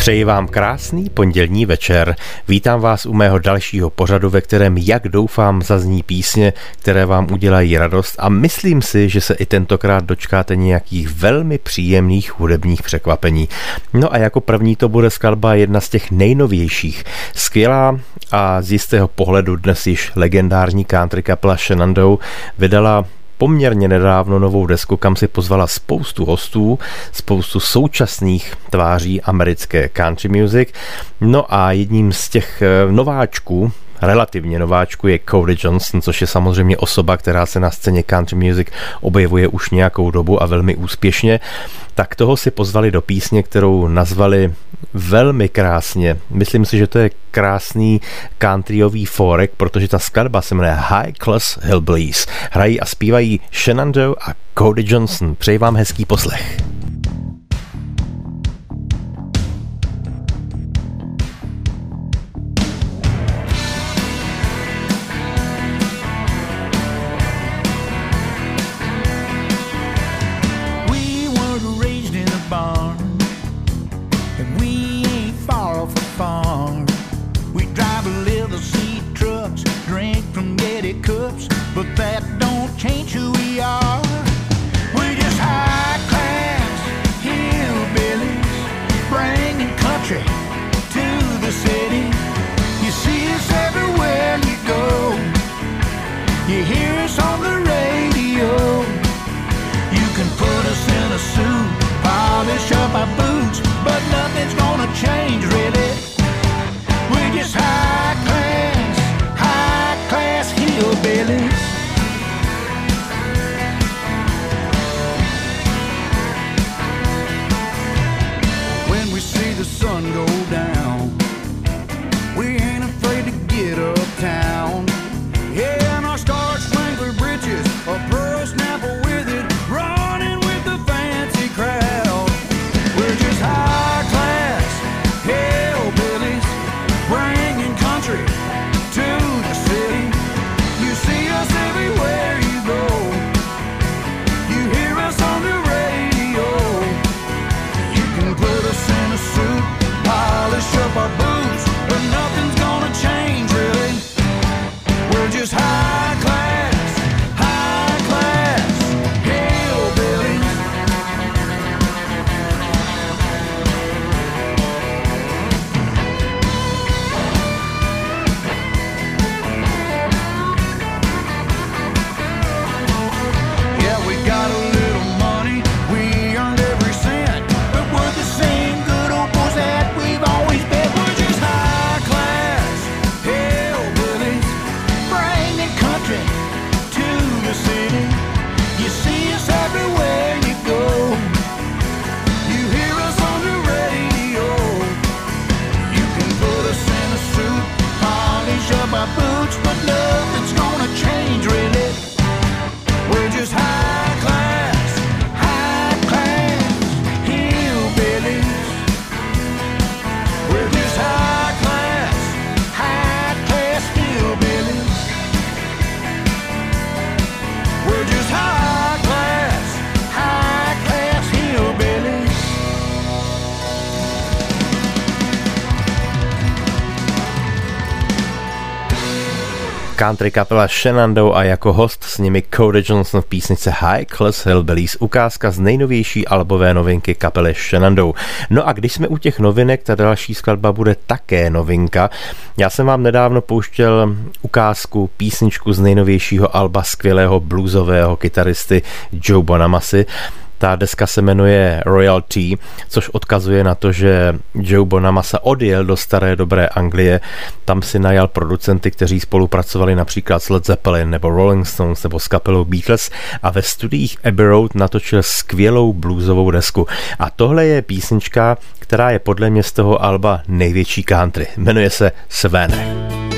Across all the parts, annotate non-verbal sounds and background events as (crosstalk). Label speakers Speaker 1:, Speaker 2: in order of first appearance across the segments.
Speaker 1: Přeji vám krásný pondělní večer. Vítám vás u mého dalšího pořadu, ve kterém, jak doufám, zazní písně, které vám udělají radost a myslím si, že se i tentokrát dočkáte nějakých velmi příjemných hudebních překvapení. No a jako první to bude skladba jedna z těch nejnovějších. Skvělá a z jistého pohledu dnes již legendární country kapela Shenandoah vydala poměrně nedávno novou desku, kam si pozvala spoustu hostů, spoustu současných tváří americké country music. No a jedním z těch eh, nováčků, relativně nováčku je Cody Johnson, což je samozřejmě osoba, která se na scéně country music objevuje už nějakou dobu a velmi úspěšně. Tak toho si pozvali do písně, kterou nazvali velmi krásně. Myslím si, že to je krásný countryový forek, protože ta skladba se jmenuje High Class Hillbillies. Hrají a zpívají Shenandoah a Cody Johnson. Přeji vám hezký poslech.
Speaker 2: you hear us on the radio. You can put us in a suit, polish up our boots, but nothing's gonna change really.
Speaker 1: Country kapela Shenandoah a jako host s nimi Cody Johnson v písnice High Class Hillbillies, ukázka z nejnovější albové novinky kapely Shenandoah. No a když jsme u těch novinek, ta další skladba bude také novinka. Já jsem vám nedávno pouštěl ukázku, písničku z nejnovějšího alba skvělého bluesového kytaristy Joe Bonamasy ta deska se jmenuje Royalty, což odkazuje na to, že Joe Bonamassa odjel do staré dobré Anglie. Tam si najal producenty, kteří spolupracovali například s Led Zeppelin nebo Rolling Stones nebo s kapelou Beatles a ve studiích Abbey Road natočil skvělou bluesovou desku. A tohle je písnička, která je podle mě z toho alba největší country. Jmenuje se Svene.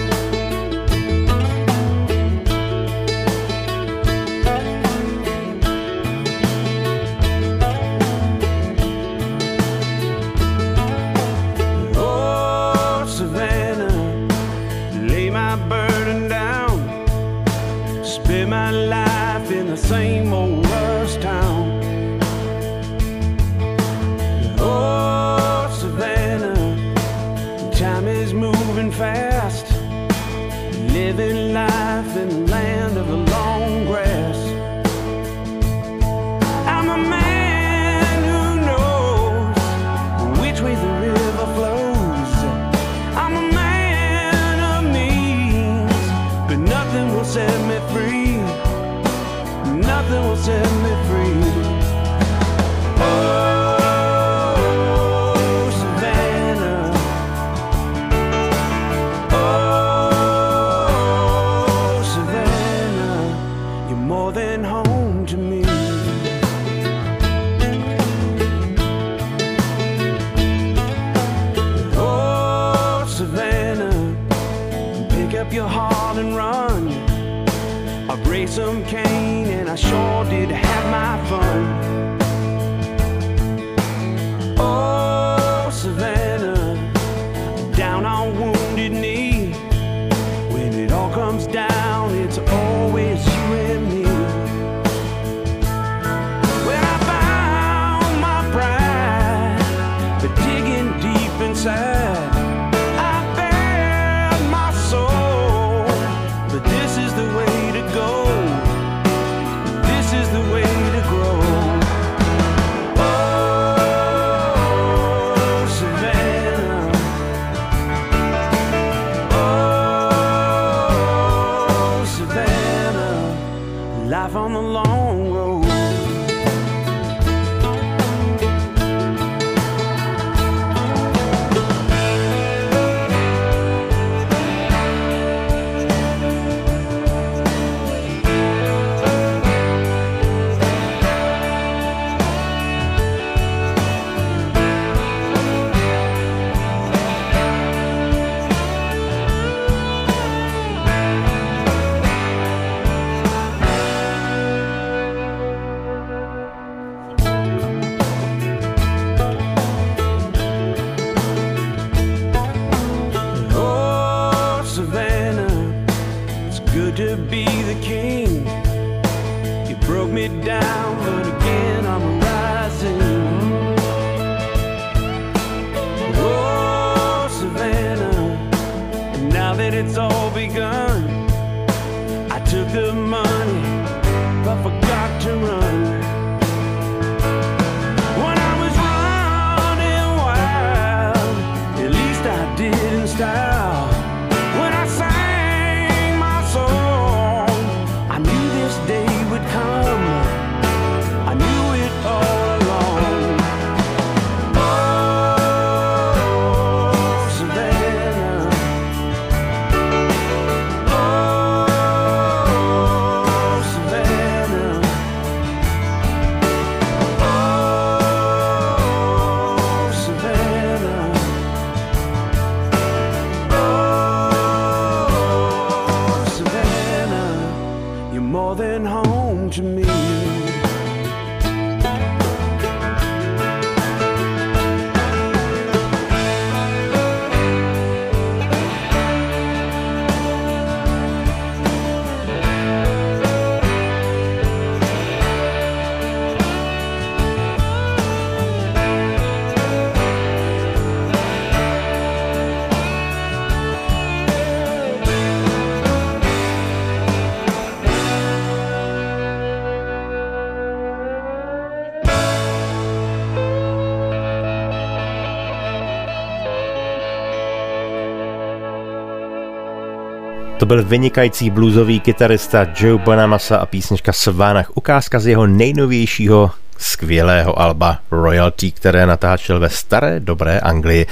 Speaker 3: To
Speaker 1: byl vynikající bluesový kytarista Joe Bonamassa a písnička Svánach, ukázka z jeho nejnovějšího skvělého alba Royalty, které natáčel ve staré dobré Anglii.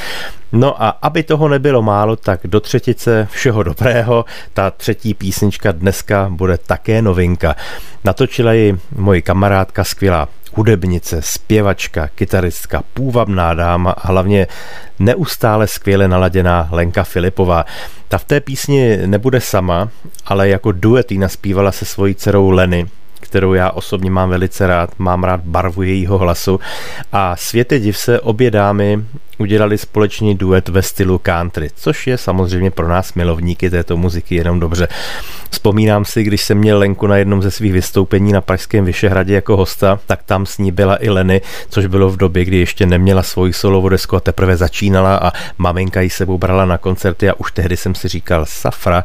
Speaker 1: No a aby toho nebylo málo, tak do třetice všeho dobrého. Ta třetí písnička dneska bude také novinka. Natočila ji moji kamarádka skvělá hudebnice, zpěvačka, kytaristka, půvabná dáma a hlavně neustále skvěle naladěná Lenka Filipová. Ta v té písni nebude sama, ale jako duet ji naspívala se svojí dcerou Leny, kterou já osobně mám velice rád, mám rád barvu jejího hlasu a světe div se obě dámy udělali společný duet ve stylu country, což je samozřejmě pro nás milovníky této muziky jenom dobře. Vzpomínám si, když jsem měl Lenku na jednom ze svých vystoupení na Pražském Vyšehradě jako hosta, tak tam s ní byla i Leny, což bylo v době, kdy ještě neměla svoji solovou desku a teprve začínala a maminka ji sebou brala na koncerty a už tehdy jsem si říkal, Safra,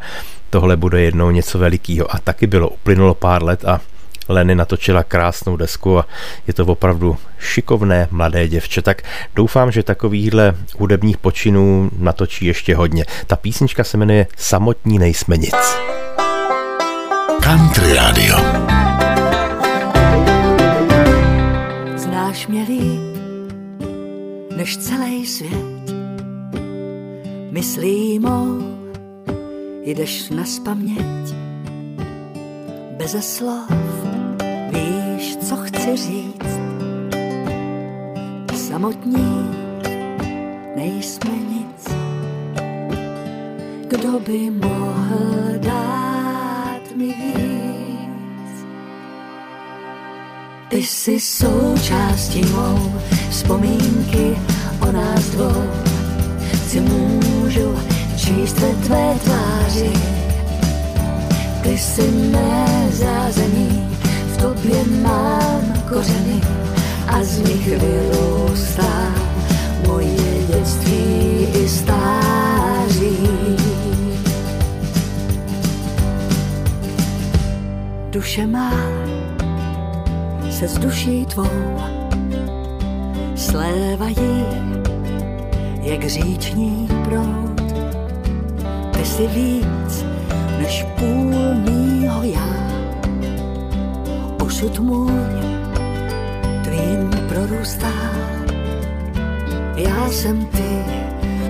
Speaker 1: tohle bude jednou něco velikého. A taky bylo, uplynulo pár let a Leny natočila krásnou desku a je to opravdu šikovné mladé děvče, tak doufám, že takovýchhle hudebních počinů natočí ještě hodně. Ta písnička se jmenuje Samotní nejsme nic.
Speaker 4: Country Radio.
Speaker 5: Znáš mě líp než celý svět. Myslí mou, jdeš na spaměť. Beze slov co chci říct. Samotní nejsme nic. Kdo by mohl dát mi víc? Ty jsi součástí mou vzpomínky o nás dvou. Si můžu číst ve tvé tváři. Ty jsi mé zázemí, tobě mám kořeny a z nich vyrůstá moje dětství i stáří. Duše má se s duší tvou slévají jak říční proud. Ty jsi víc než půl mýho já. Osud můj tvým prorůstá. Já jsem ty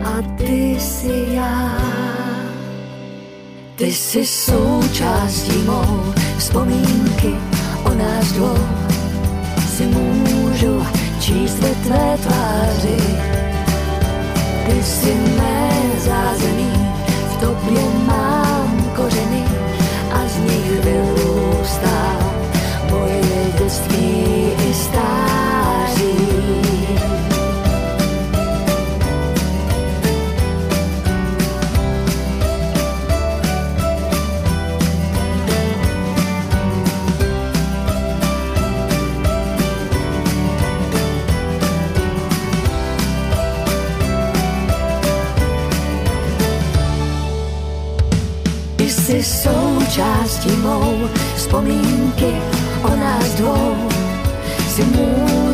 Speaker 5: a ty jsi já. Ty jsi součástí mou vzpomínky o nás dvou. Si můžu číst ve tvé tváři. Ty jsi mé zázemí, v tobě mám kořeny a z nich vyrůstá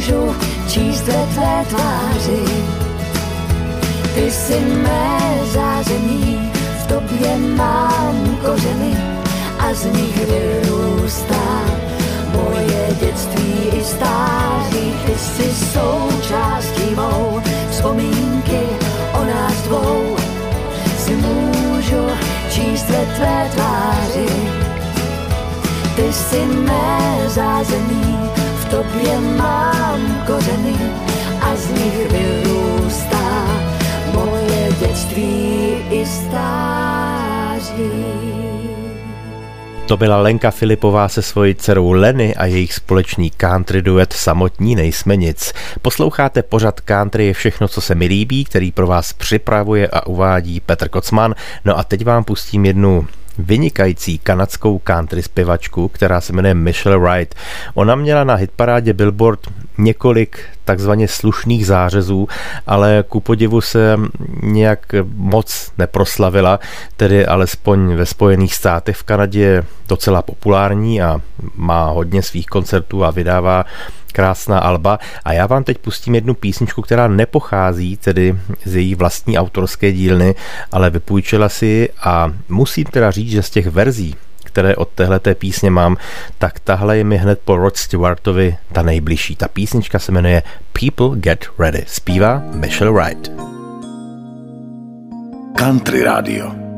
Speaker 5: můžu číst ve tvé tváři. Ty jsi mé zázemí, v tobě mám kořeny a z nich vyrůstá moje dětství i stáří. Ty jsi součástí mou vzpomínky o nás dvou si můžu číst ve tvé tváři. Ty jsi mé zázemí, tobě mám kořeny a z nich vyrůstá moje dětství i stáří.
Speaker 1: To byla Lenka Filipová se svojí dcerou Leny a jejich společný country duet Samotní nejsme nic. Posloucháte pořad Country je všechno, co se mi líbí, který pro vás připravuje a uvádí Petr Kocman. No a teď vám pustím jednu vynikající kanadskou country zpěvačku, která se jmenuje Michelle Wright. Ona měla na hitparádě Billboard několik takzvaně slušných zářezů, ale ku podivu se nějak moc neproslavila, tedy alespoň ve Spojených státech. V Kanadě je docela populární a má hodně svých koncertů a vydává krásná alba. A já vám teď pustím jednu písničku, která nepochází tedy z její vlastní autorské dílny, ale vypůjčila si a musím teda říct, že z těch verzí, které od téhleté písně mám, tak tahle je mi hned po Rod Stewartovi ta nejbližší. Ta písnička se jmenuje People Get Ready. Zpívá Michelle Wright.
Speaker 4: Country Radio.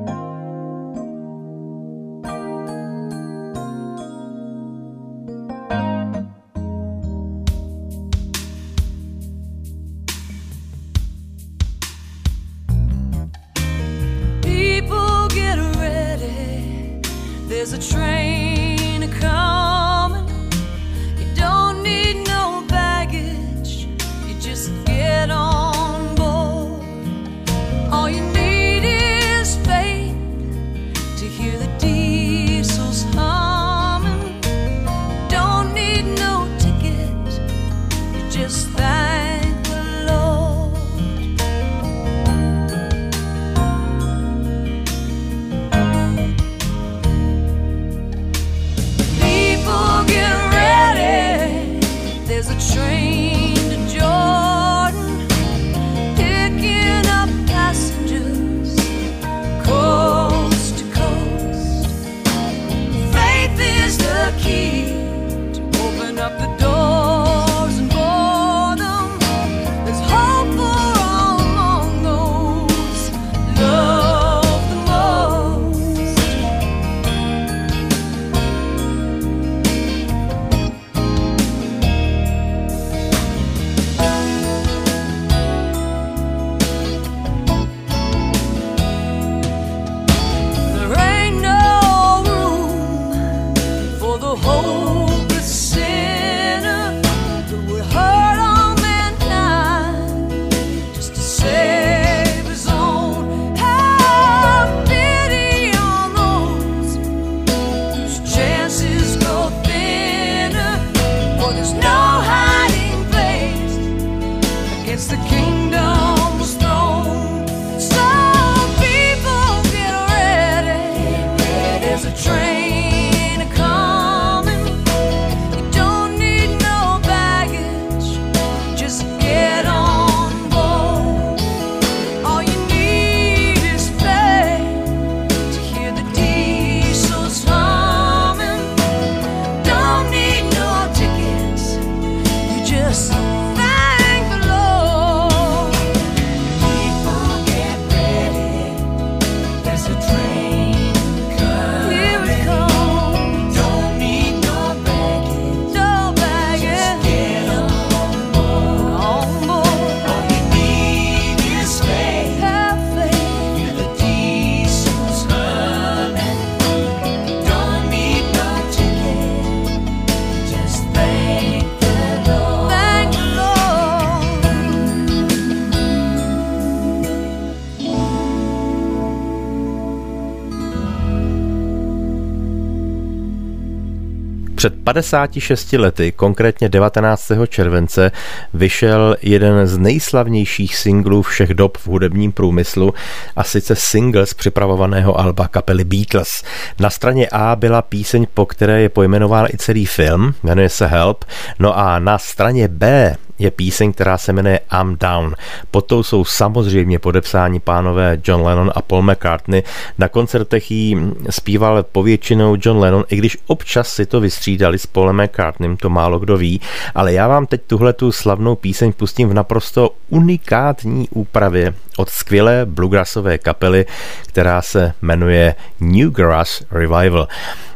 Speaker 1: 56 lety, konkrétně 19. července, vyšel jeden z nejslavnějších singlů všech dob v hudebním průmyslu a sice single z připravovaného alba kapely Beatles. Na straně A byla píseň, po které je pojmenován i celý film, jmenuje se Help, no a na straně B je píseň, která se jmenuje I'm Down. Pod tou jsou samozřejmě podepsáni pánové John Lennon a Paul McCartney. Na koncertech jí zpíval povětšinou John Lennon, i když občas si to vystřídali s Paulem McCartneym, to málo kdo ví, ale já vám teď tuhle tu slavnou píseň pustím v naprosto unikátní úpravě od skvělé bluegrassové kapely, která se jmenuje Newgrass Revival.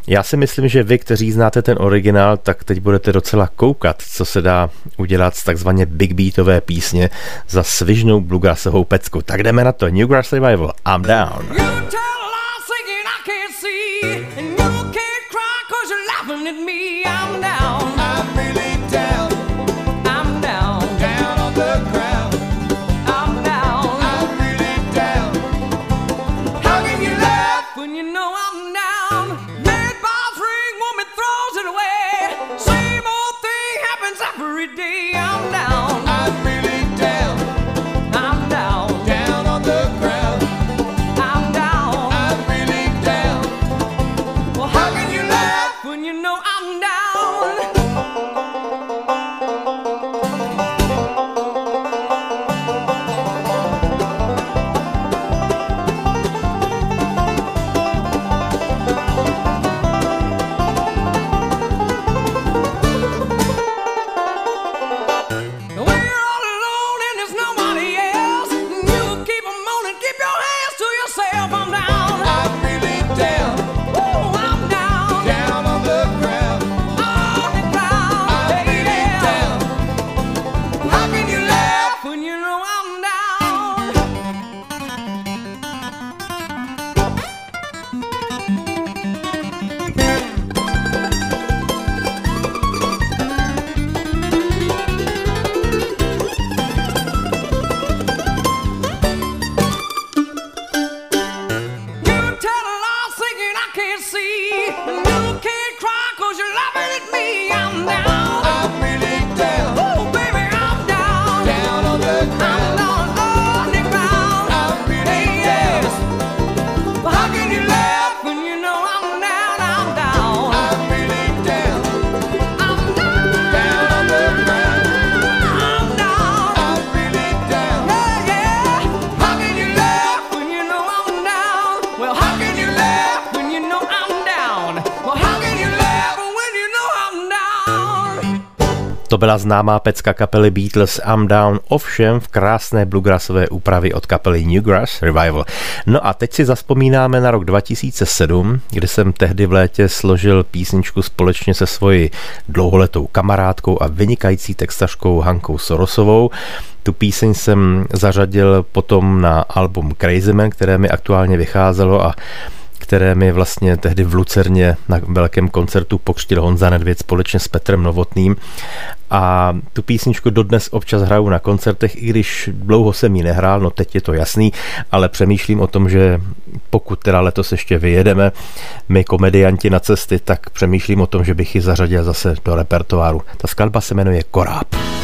Speaker 1: Já si myslím, že vy, kteří znáte ten originál, tak teď budete docela koukat, co se dá udělat z takzvaně big beatové písně za svižnou bluegrassovou pecku. Tak jdeme na to. Newgrass Revival, I'm down.
Speaker 3: You tell To
Speaker 1: byla známá pecka kapely Beatles I'm Down, ovšem v krásné bluegrassové úpravy od kapely Newgrass Revival. No a teď si zaspomínáme na rok 2007, kdy jsem tehdy v létě složil písničku společně se svojí dlouholetou kamarádkou a vynikající textařkou Hankou Sorosovou. Tu píseň jsem zařadil potom na album Crazy Man, které mi aktuálně vycházelo a které mi vlastně tehdy v Lucerně na velkém koncertu pokřtil Honza Nedvěd společně s Petrem Novotným a tu písničku dodnes občas hraju na koncertech, i když dlouho jsem ji nehrál, no teď je to jasný, ale přemýšlím o tom, že pokud teda letos ještě vyjedeme my komedianti na cesty, tak přemýšlím o tom, že bych ji zařadil zase do repertoáru. Ta skladba se jmenuje Koráb.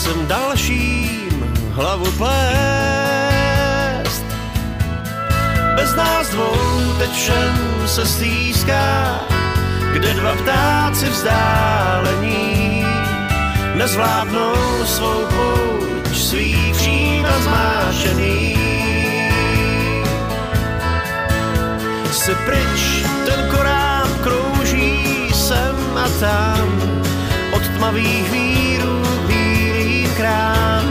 Speaker 6: Jsem dalším hlavu plést. Bez nás dvou teď všem se stýská, kde dva ptáci vzdálení nezvládnou svou pouť svých všíma zmášený. Si pryč, ten koráb krouží sem a tam, od tmavých vírů krám,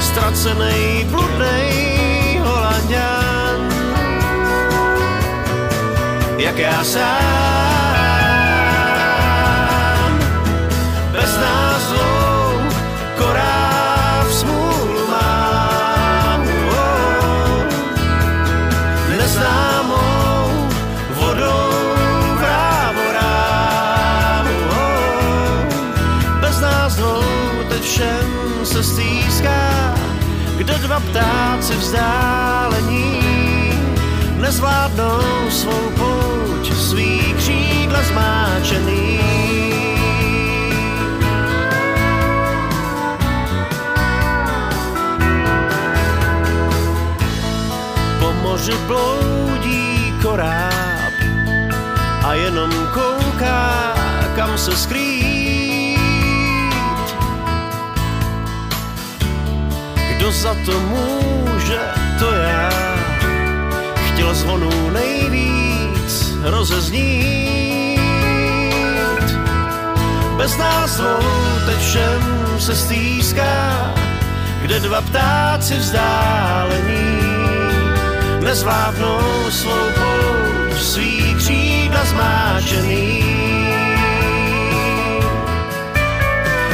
Speaker 6: ztracenej, bludnej Holandian. jak já sám. Se stýská, kde dva ptáci vzdálení nezvládnou svou pouť, svý křídla zmáčený. Po moři bloudí koráb a jenom kouká, kam se skrýt. Za to může, to já chtěl zvonu nejvíc rozeznít. Bez nás dvou teď všem se stýská, kde dva ptáci vzdálení nezvládnou svou pouť, svý křídla zmáčený.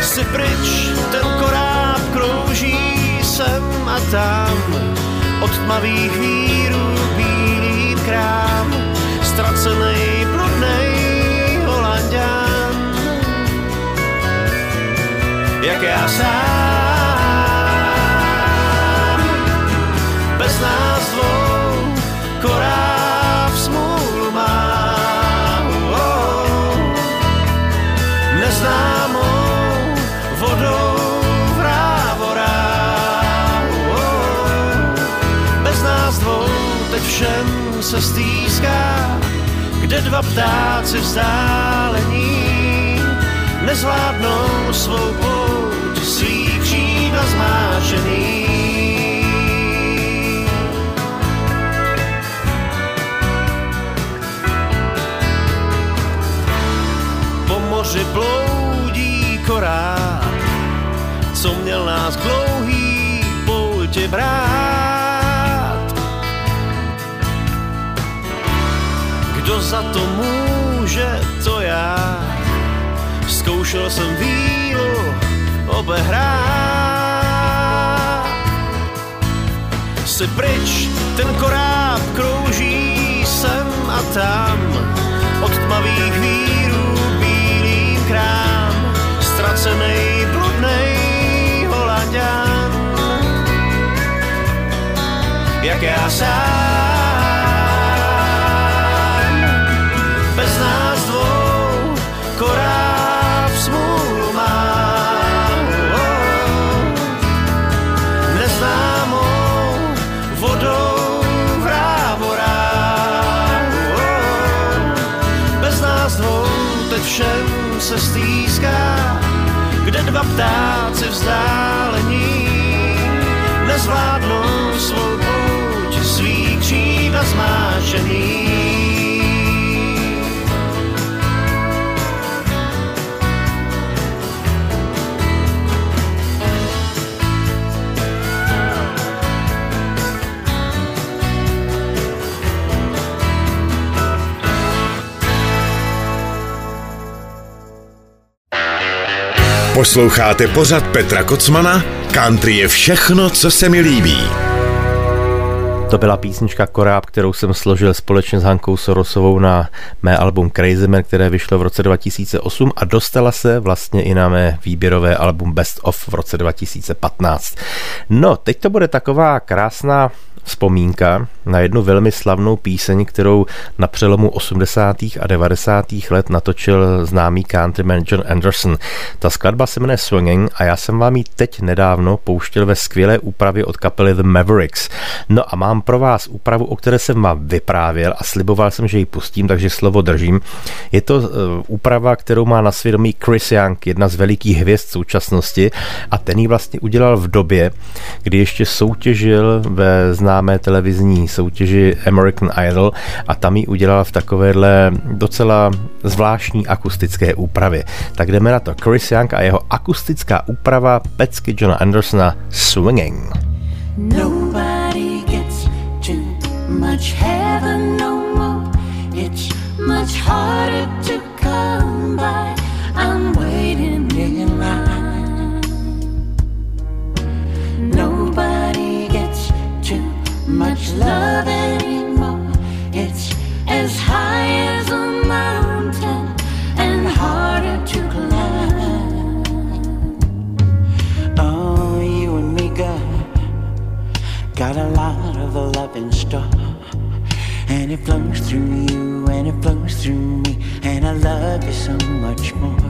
Speaker 6: Si pryč, ten koráb krouží sem a tam, od tmavých vírů bílý krám, ztracený, bludnej Holandian. Jak já sám, bez nás dvou, se stýská, kde dva ptáci vzdálení nezvládnou svou pouť, svý křídla. Po moři bloudí koráb, co měl nás dlouhý poutě brát. Za to může, to já. Zkoušel jsem vílu obehrát. Si pryč, ten koráb krouží sem a tam. Od tmavých vírů bílý krám, ztracený, bludnej Holandian. Jak já sám, se stýská, kde dva ptáci vzdálení nezvládnou svou pouť, svý křídla zmáčený.
Speaker 4: Posloucháte pořad Petra Kocmana? Country je všechno, co se mi líbí.
Speaker 1: To byla písnička Koráb, kterou jsem složil společně s Hankou Sorosovou na mé album Crazy Man, které vyšlo v roce 2008 a dostala se vlastně i na mé výběrové album Best of v roce 2015. No, teď to bude taková krásná vzpomínka na jednu velmi slavnou píseň, kterou na přelomu 80. a 90. let natočil známý countryman John Anderson. Ta skladba se jmenuje Swinging a já jsem vám ji teď nedávno pouštěl ve skvělé úpravě od kapely The Mavericks. No a mám pro vás úpravu, o které jsem vám vyprávěl a sliboval jsem, že ji pustím, takže slovo držím. Je to uh, úprava, kterou má na svědomí Chris Young, jedna z velikých hvězd současnosti a ten ji vlastně udělal v době, kdy ještě soutěžil ve známé televizní soutěži American Idol a tam ji udělal v takovéhle docela zvláštní akustické úpravě. Tak jdeme na to. Chris Young a jeho akustická úprava pecky Johna Andersona Swinging.
Speaker 5: Nobody gets too much heaven no more. It's
Speaker 7: much harder
Speaker 8: got a lot of love in store. And it flows through you, and it flows through me, and I love you so much more.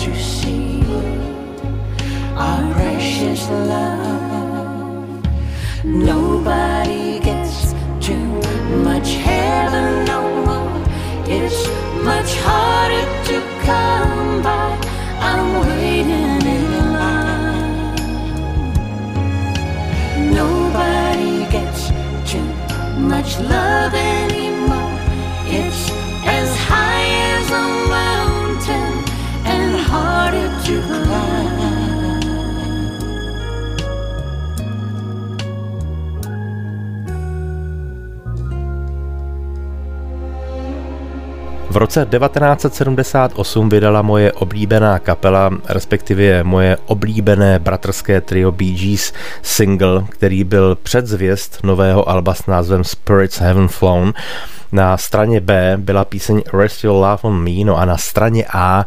Speaker 8: To
Speaker 7: see.
Speaker 8: Our precious love. Nobody gets too much heaven no more. It's much harder to come by. I'm waiting in line. Nobody gets too much love anymore.
Speaker 1: V roce 1978 vydala moje oblíbená kapela, respektive moje oblíbené bratrské trio Bee Gees single, který byl předzvěst nového alba s názvem Spirits Haven't Flown. Na straně B byla píseň Rest Your Love on Me, no a na straně A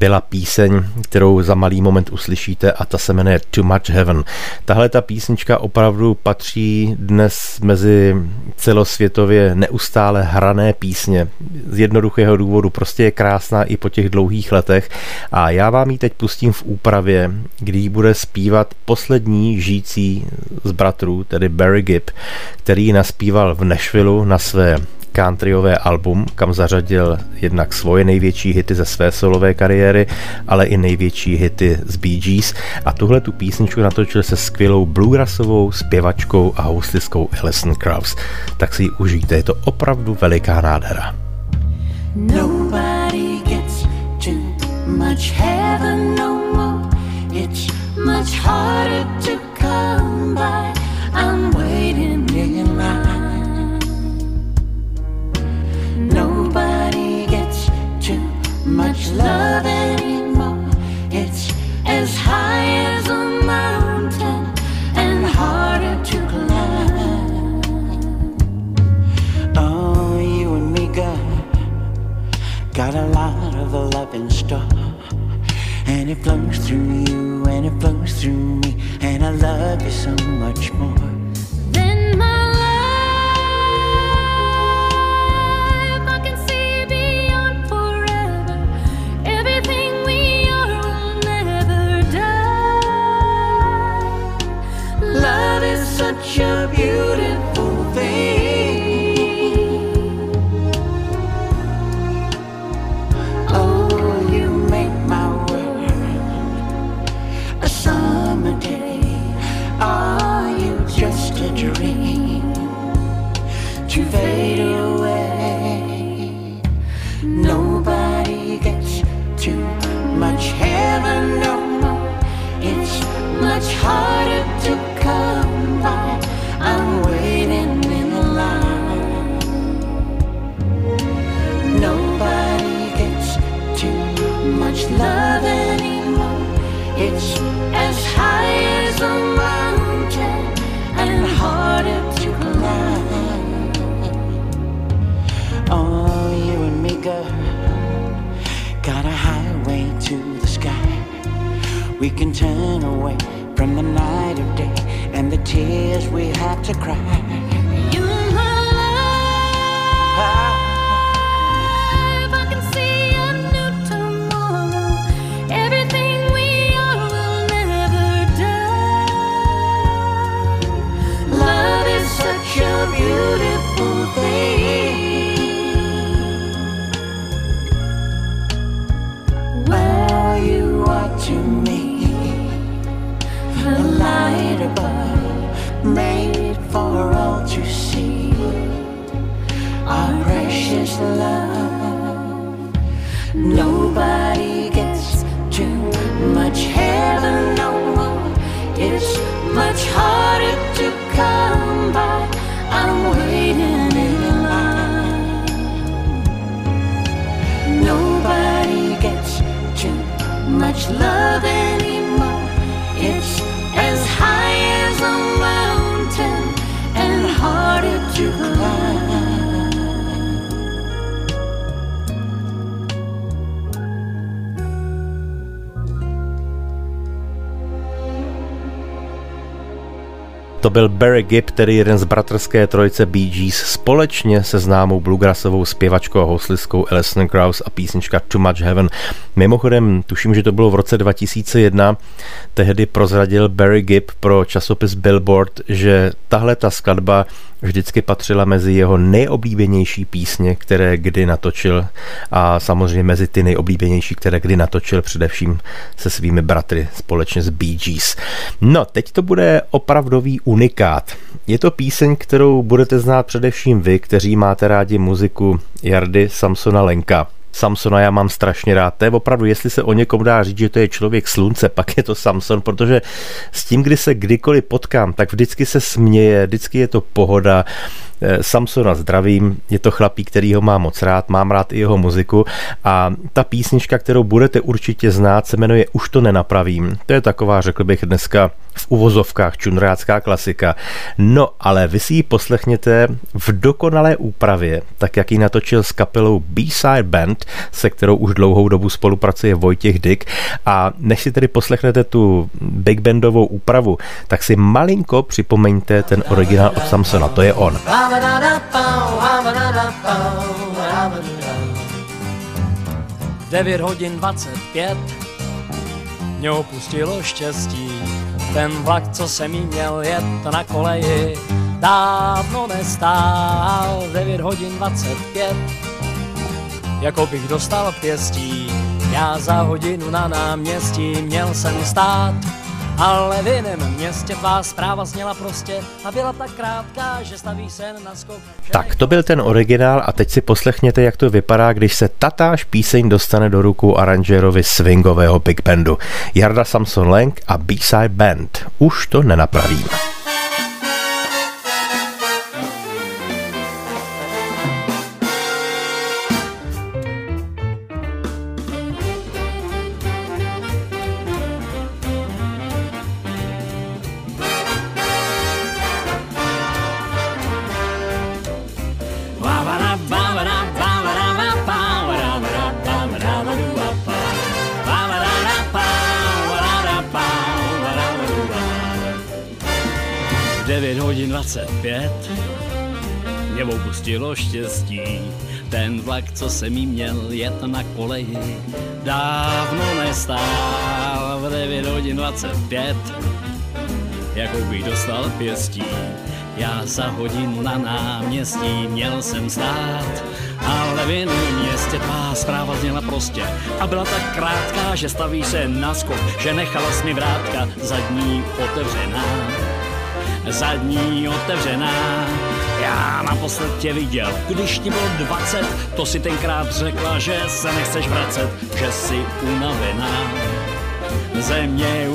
Speaker 1: byla píseň, kterou za malý moment uslyšíte a ta se jmenuje Too Much Heaven. Tahle ta písnička opravdu patří dnes mezi celosvětově neustále hrané písně. Z jednoduchého důvodu prostě je krásná i po těch dlouhých letech a já vám ji teď pustím v úpravě, kdy ji bude zpívat poslední žijící z bratrů, tedy Barry Gibb, který ji naspíval v Nashvilleu na své countryové album, kam zařadil jednak svoje největší hity ze své solové kariéry, ale i největší hity z Bee Gees a tuhle tu písničku natočil se skvělou bluegrassovou zpěvačkou a housliskou Alison Krauss. Tak si ji užijte, je to opravdu veliká nádhera.
Speaker 8: Nobody gets too much heaven no more. It's much harder to come by. Love anymore. It's as high as a mountain and harder to climb. Oh, you and me, girl. Got a lot of love in store. And it flows through you, and it flows through me. And I love you so much more.
Speaker 9: To
Speaker 8: the sky. We can turn away from the night of day and the tears we have to cry. Made for all to see. Our precious love. Nobody gets too much heaven no more.
Speaker 9: It's much harder to come by. I'm waiting in line.
Speaker 8: Nobody gets too
Speaker 9: much love anymore. To
Speaker 1: byl Barry Gibb, tedy jeden z bratrské trojice Bee Gees, společně se známou bluegrassovou zpěvačkou a housliskou Alison Krauss a písnička Too Much Heaven. Mimochodem, tuším, že to bylo v roce 2001, tehdy prozradil Barry Gibb pro časopis Billboard, že tahle ta skladba vždycky patřila mezi jeho nejoblíbenější písně, které kdy natočil a samozřejmě mezi ty nejoblíbenější, které kdy natočil především se svými bratry společně s Bee Gees. No, teď to bude opravdový unikát. Je to píseň, kterou budete znát především vy, kteří máte rádi muziku Jardy Samsona Lenka. Samsona já mám strašně rád. To je opravdu, jestli se o někom dá říct, že to je člověk slunce, (laughs) pak je to Samson, protože s tím, kdy se kdykoliv potkám, tak vždycky se směje, vždycky je to pohoda. Eh, Samsona zdravím, je to chlapík, který ho mám moc rád, mám rád i jeho muziku a ta písnička, kterou budete určitě znát, se jmenuje Už to nenapravím. To je taková, řekl bych dneska v uvozovkách čunrácká klasika. No, ale vy si ji poslechněte v dokonalé úpravě, tak jak ji natočil s kapelou B-Side Band, se kterou už dlouhou dobu spolupracuje Vojtěch Dyk. A než si tedy poslechnete tu big bandovou úpravu, tak si malinko připomeňte ten originál od Samsona, to je on.
Speaker 10: 9 hodin 25 mě opustilo štěstí. Ten vlak, co jsem jí měl jet na koleji, dávno nestál. 9 hodin 25 jako bych dostal pěstí. Já za hodinu na náměstí měl jsem stát, ale v jiném městě tvá zpráva zněla prostě a byla tak krátká, že staví se na skok.
Speaker 1: Tak to byl ten originál a teď si poslechněte, jak to vypadá, když se tatáž píseň dostane do rukou aranžérovi swingového big bandu. Jarda Samson Lang a B-Side Band. Už to nenapravím.
Speaker 10: 25 mě opustilo štěstí. Ten vlak, co jsem jí měl jet na koleji, dávno nestál. V 9 hodin 25 jako bych dostal pěstí. Já za hodinu na náměstí měl jsem stát, ale v jiném městě tvá zpráva zněla prostě a byla tak krátká, že staví se na skok, že nechala jsi mi vrátka zadní otevřená. Zadní otevřená, já naposled tě viděl, když ti bylo 20, to si tenkrát řekla, že se nechceš vracet, že jsi unavená. Země je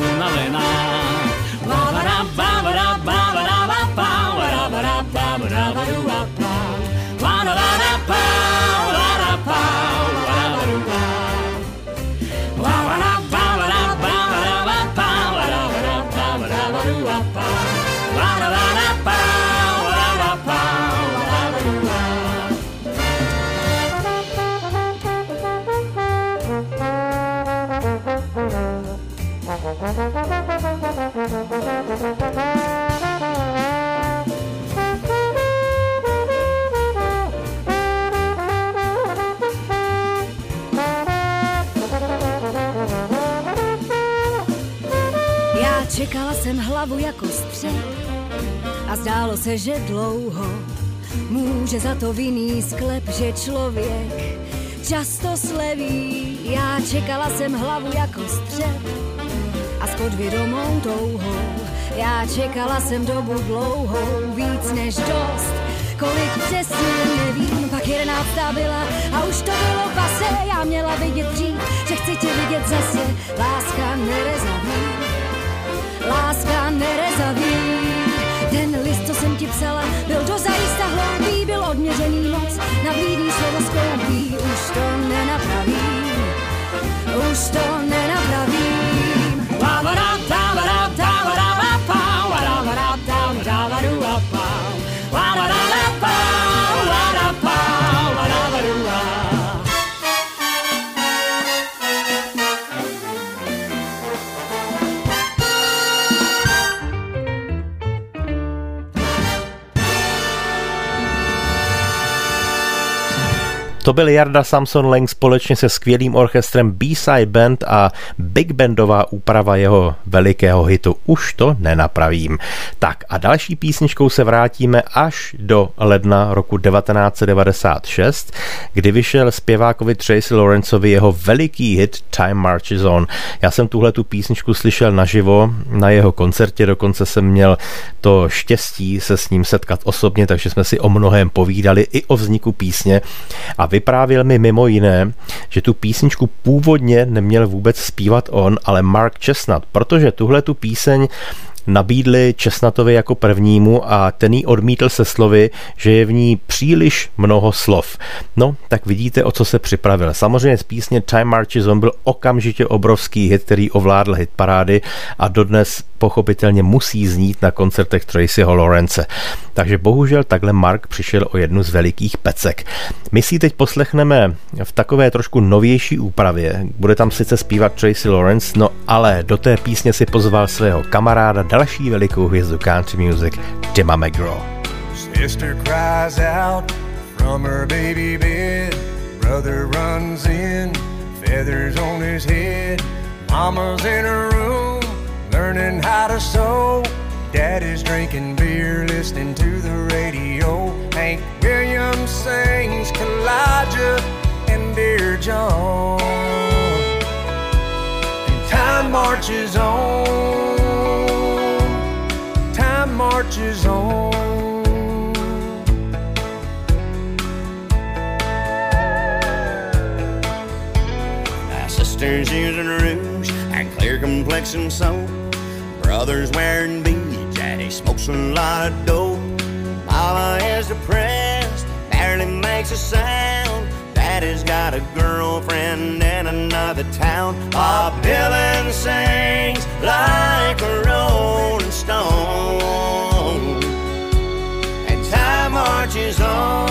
Speaker 10: unavená.
Speaker 11: jsem hlavu jako střep a zdálo se, že dlouho může za to vinný sklep, že člověk často sleví. Já čekala jsem hlavu jako střep a s podvědomou touhou. Já čekala jsem dobu dlouhou, víc než dost. Kolik přesně nevím, pak jedenáctá byla a už to bylo pase. Já měla vidět dřív, že chci tě vidět zase. Láska nerezaví, láska nerezaví. Ten list, co jsem ti psala, byl dozajista hloupý, byl odměřený moc, na blídý slovo skoupí, už to nenapravím, už to nenapravím.
Speaker 1: To byl Jarda Samson Lang společně se skvělým orchestrem B-Side Band a Big Bandová úprava jeho velikého hitu Už to nenapravím. Tak a další písničkou se vrátíme až do ledna roku 1996, kdy vyšel zpěvákovi Tracy Lawrenceovi jeho veliký hit Time Marches On. Já jsem tuhle tu písničku slyšel naživo na jeho koncertě, dokonce jsem měl to štěstí se s ním setkat osobně, takže jsme si o mnohem povídali i o vzniku písně a vyprávěl mi mimo jiné, že tu písničku původně neměl vůbec zpívat on, ale Mark Chestnut, protože tuhle tu píseň nabídli Česnatovi jako prvnímu a ten jí odmítl se slovy, že je v ní příliš mnoho slov. No, tak vidíte, o co se připravil. Samozřejmě z písně Time Marches On byl okamžitě obrovský hit, který ovládl hit parády a dodnes pochopitelně musí znít na koncertech Tracyho Lawrence. Takže bohužel takhle Mark přišel o jednu z velikých pecek. My si ji teď poslechneme v takové trošku novější úpravě. Bude tam sice zpívat Tracy Lawrence, no ale do té písně si pozval svého kamaráda, další velikou hvězdu country music, McGraw.
Speaker 12: Sister cries out from her baby bed. Brother runs in, feathers on his head. Mama's in her room, learning how to sew. Daddy's drinking beer, listening to the radio. Hank Williams sings Kalijah and Dear John. Time marches on. Marches on.
Speaker 13: My sister's using rouge and clear complexion soap. Brother's wearing beads and he smokes a lot of dope. Mama is depressed, barely makes a sound. Daddy's got a girlfriend in another town. Bob Dylan sings like a rolling stone. Marches on.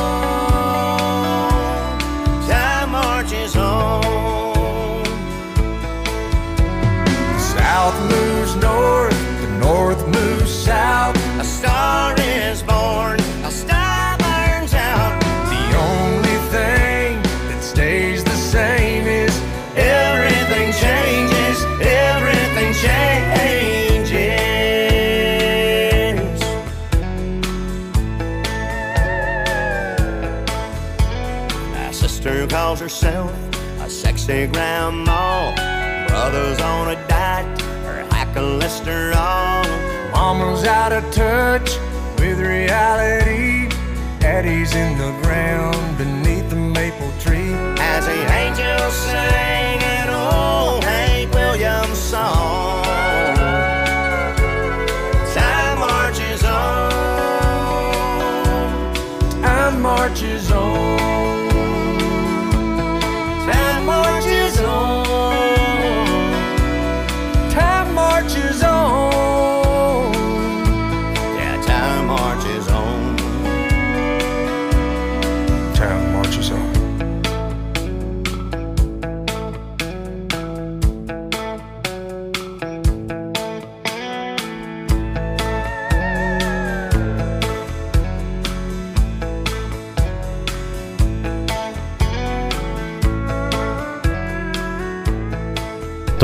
Speaker 13: Time marches on.
Speaker 12: South moves
Speaker 13: sexy grandma. Brother's on a diet for high cholesterol.
Speaker 12: mama's out of touch with reality. Daddy's in the ground beneath the maple tree.
Speaker 13: As the angels sing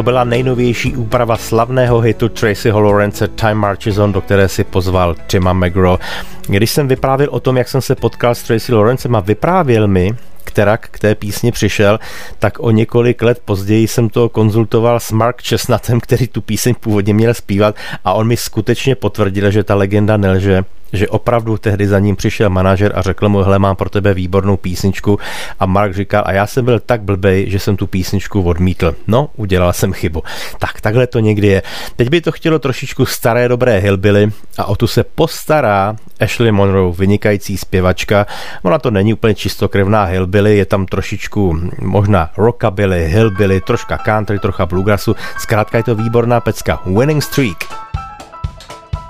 Speaker 1: byla nejnovější úprava slavného hitu Tracyho Lawrence Time Marches On, do které si pozval Tima McGraw. Když jsem vyprávěl o tom, jak jsem se potkal s Tracy Lawrencem a vyprávěl mi, která k té písni přišel, tak o několik let později jsem to konzultoval s Mark Chestnutem, který tu píseň původně měl zpívat a on mi skutečně potvrdil, že ta legenda nelže, že opravdu tehdy za ním přišel manažer a řekl mu, hele, mám pro tebe výbornou písničku a Mark říkal, a já jsem byl tak blbej, že jsem tu písničku odmítl. No, udělal jsem chybu. Tak, takhle to někdy je. Teď by to chtělo trošičku staré dobré hillbilly a o tu se postará Ashley Monroe, vynikající zpěvačka. Ona to není úplně čistokrevná hillbilly, je tam trošičku možná rockabilly, hillbilly, troška country, trocha bluegrassu. Zkrátka je to výborná pecka. Winning Streak.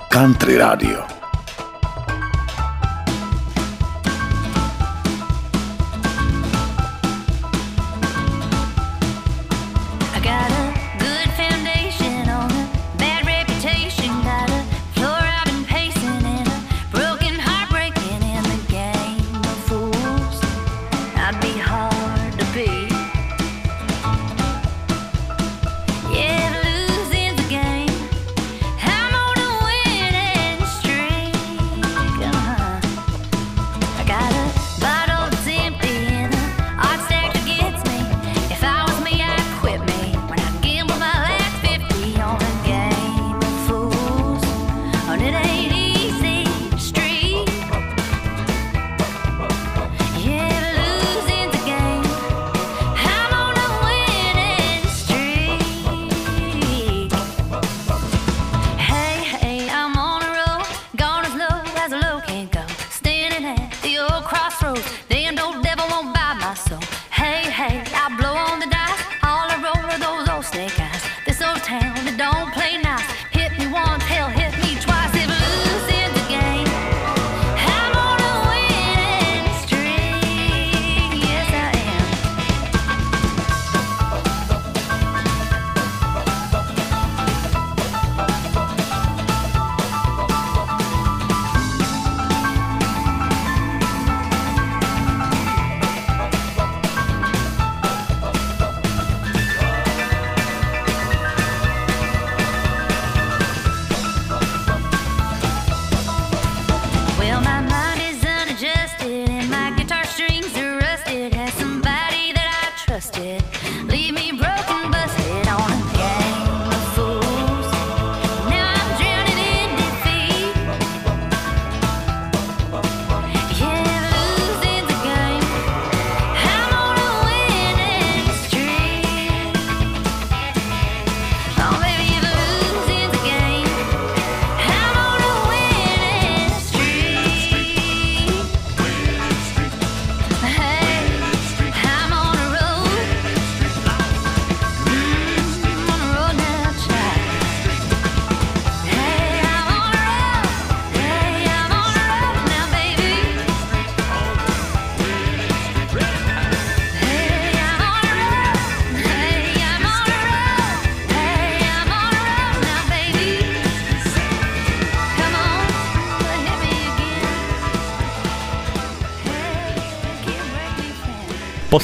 Speaker 4: Country Radio.
Speaker 14: down, don't play.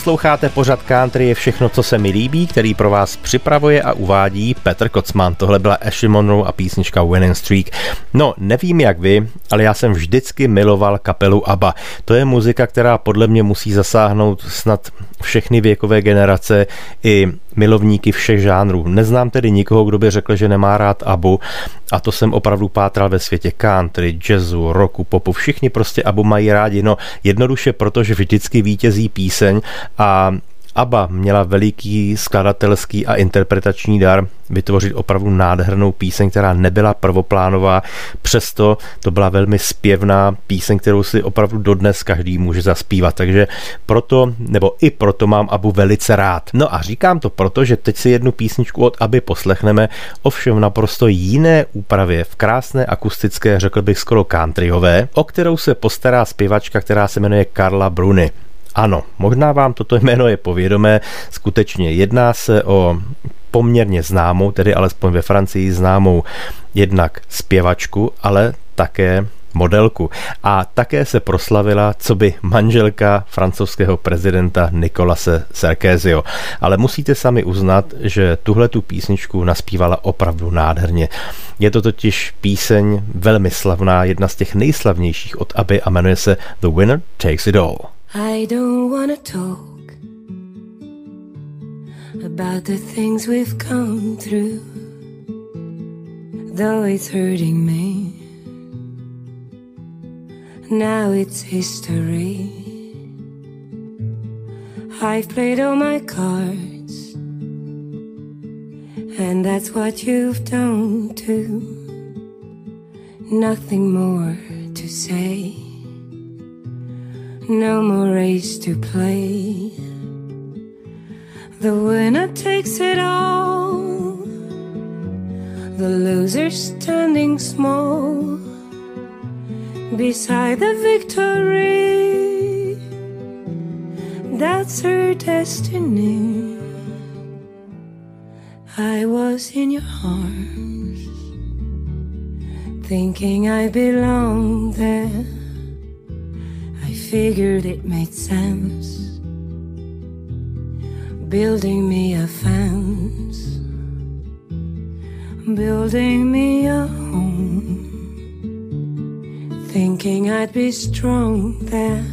Speaker 1: Posloucháte pořad Country je všechno, co se mi líbí, který pro vás připravuje a uvádí Petr Kocman. Tohle byla Ashley Monroe a písnička Winning Streak. No, nevím jak vy, ale já jsem vždycky miloval kapelu ABBA. To je muzika, která podle mě musí zasáhnout snad všechny věkové generace i milovníky všech žánrů. Neznám tedy nikoho, kdo by řekl, že nemá rád ABBU a to jsem opravdu pátral ve světě country, jazzu, rocku, popu. Všichni prostě ABBU mají rádi, no jednoduše proto, že vždycky vítězí píseň a ABBA měla veliký skladatelský a interpretační dar vytvořit opravdu nádhernou píseň, která nebyla prvoplánová, přesto to byla velmi zpěvná píseň, kterou si opravdu dodnes každý může zaspívat, takže proto, nebo i proto mám Abu velice rád. No a říkám to proto, že teď si jednu písničku od Aby poslechneme, ovšem naprosto jiné úpravě, v krásné akustické, řekl bych skoro countryové, o kterou se postará zpěvačka, která se jmenuje Karla Bruni. Ano, možná vám toto jméno je povědomé, skutečně jedná se o poměrně známou, tedy alespoň ve Francii známou jednak zpěvačku, ale také modelku a také se proslavila co by manželka francouzského prezidenta Nikolase Sarkozio. Ale musíte sami uznat, že tuhle tu písničku naspívala opravdu nádherně. Je to totiž píseň velmi slavná, jedna z těch nejslavnějších od Aby a jmenuje se The Winner Takes It All.
Speaker 15: I don't wanna talk about the things we've come through, though it's hurting me. Now it's history. I've played all my cards, and that's what you've done too. Nothing more to say. No more race to play. The winner takes it all. The loser standing small beside the victory. That's her destiny. I was in your arms, thinking I belonged there. Figured it made sense. Building me a fence, building me a home, thinking I'd be strong there,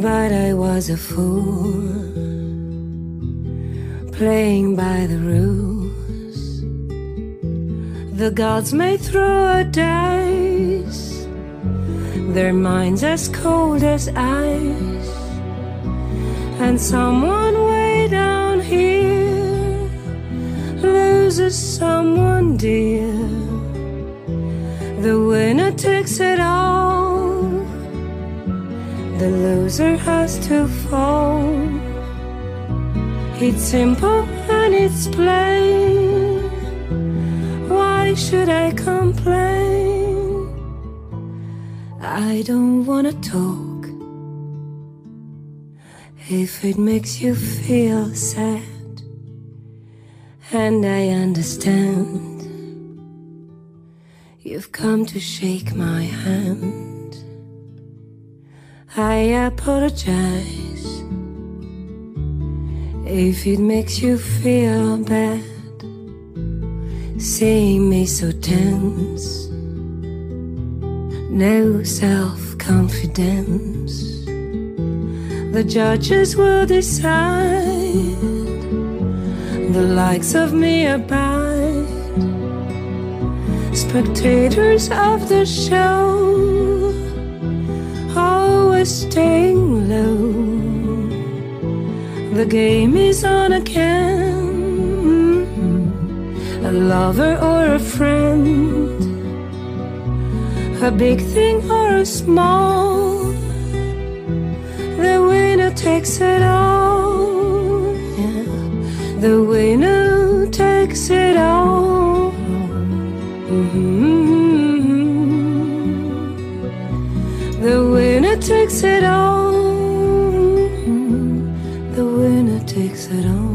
Speaker 15: but I was a fool, playing by the rules. The gods may throw a dice, their minds as cold as ice and someone way down here loses someone dear. The winner takes it all, the loser has to fall. It's simple and it's plain. Why should I complain? I don't wanna talk. If it makes you feel sad, and I understand, you've come to shake my hand. I apologize. If it makes you feel bad, seeing me so tense, no self confidence the judges will decide. The likes of me abide. Spectators of the show, always staying low. The game is on again. A lover or a friend, a big thing or a small the winner takes it all. Yeah. The winner takes it all. Mm-hmm. The winner takes it all. The winner takes it all.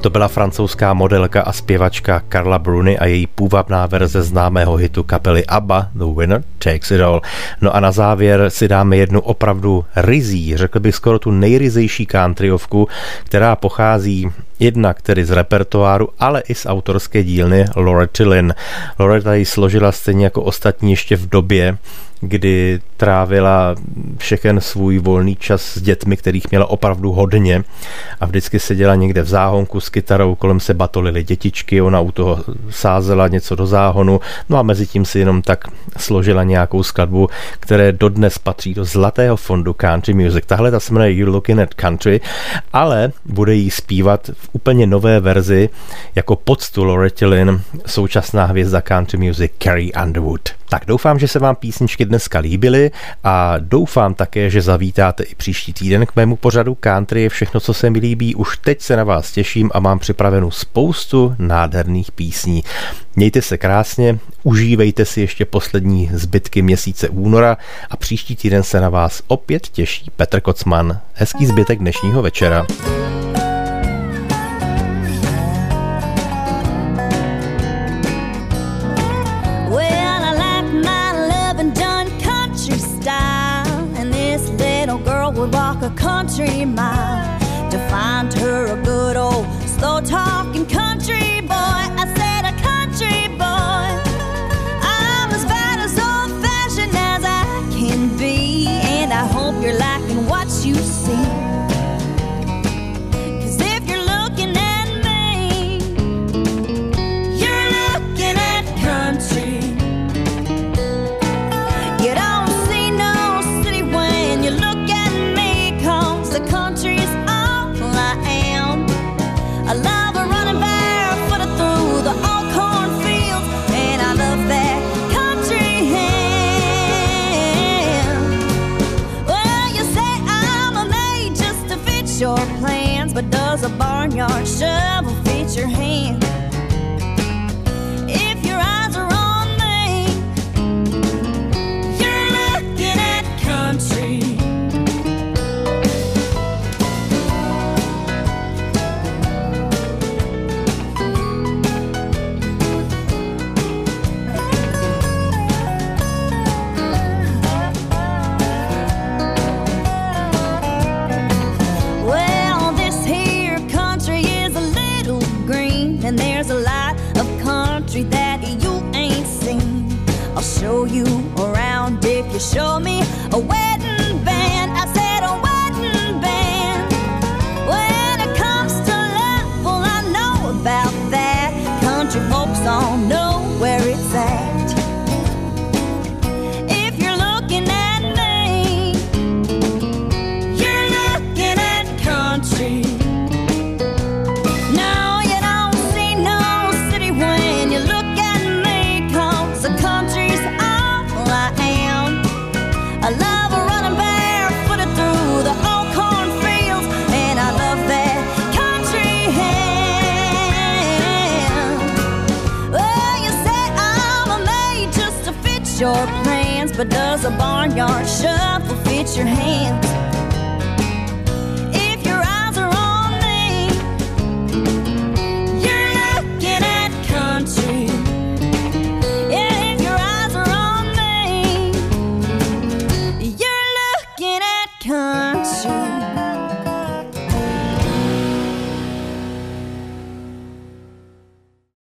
Speaker 1: To byla francouzská modelka a zpěvačka Carla Bruni a její půvabná verze známého hitu kapely ABBA The Winner Takes It All. No a na závěr si dáme jednu opravdu rizí, řekl bych skoro tu nejryzejší countryovku, která pochází jednak tedy z repertoáru, ale i z autorské dílny Loretta Lynn. Loretta ji složila stejně jako ostatní ještě v době, kdy trávila všechen svůj volný čas s dětmi, kterých měla opravdu hodně a vždycky seděla někde v záhonku s kytarou, kolem se batolily dětičky, ona u toho sázela něco do záhonu, no a mezi tím si jenom tak složila nějakou skladbu, které dodnes patří do zlatého fondu country music. Tahle ta se jmenuje You Looking at Country, ale bude jí zpívat v úplně nové verzi jako poctu Loretta Lynn, současná hvězda country music Carrie Underwood. Tak doufám, že se vám písničky dneska líbily a doufám také, že zavítáte i příští týden k mému pořadu Country je všechno, co se mi líbí. Už teď se na vás těším a mám připravenou spoustu nádherných písní. Mějte se krásně, užívejte si ještě poslední zbytky měsíce února a příští týden se na vás opět těší Petr Kocman. Hezký zbytek dnešního večera.
Speaker 14: Country mile shovel, feature hand.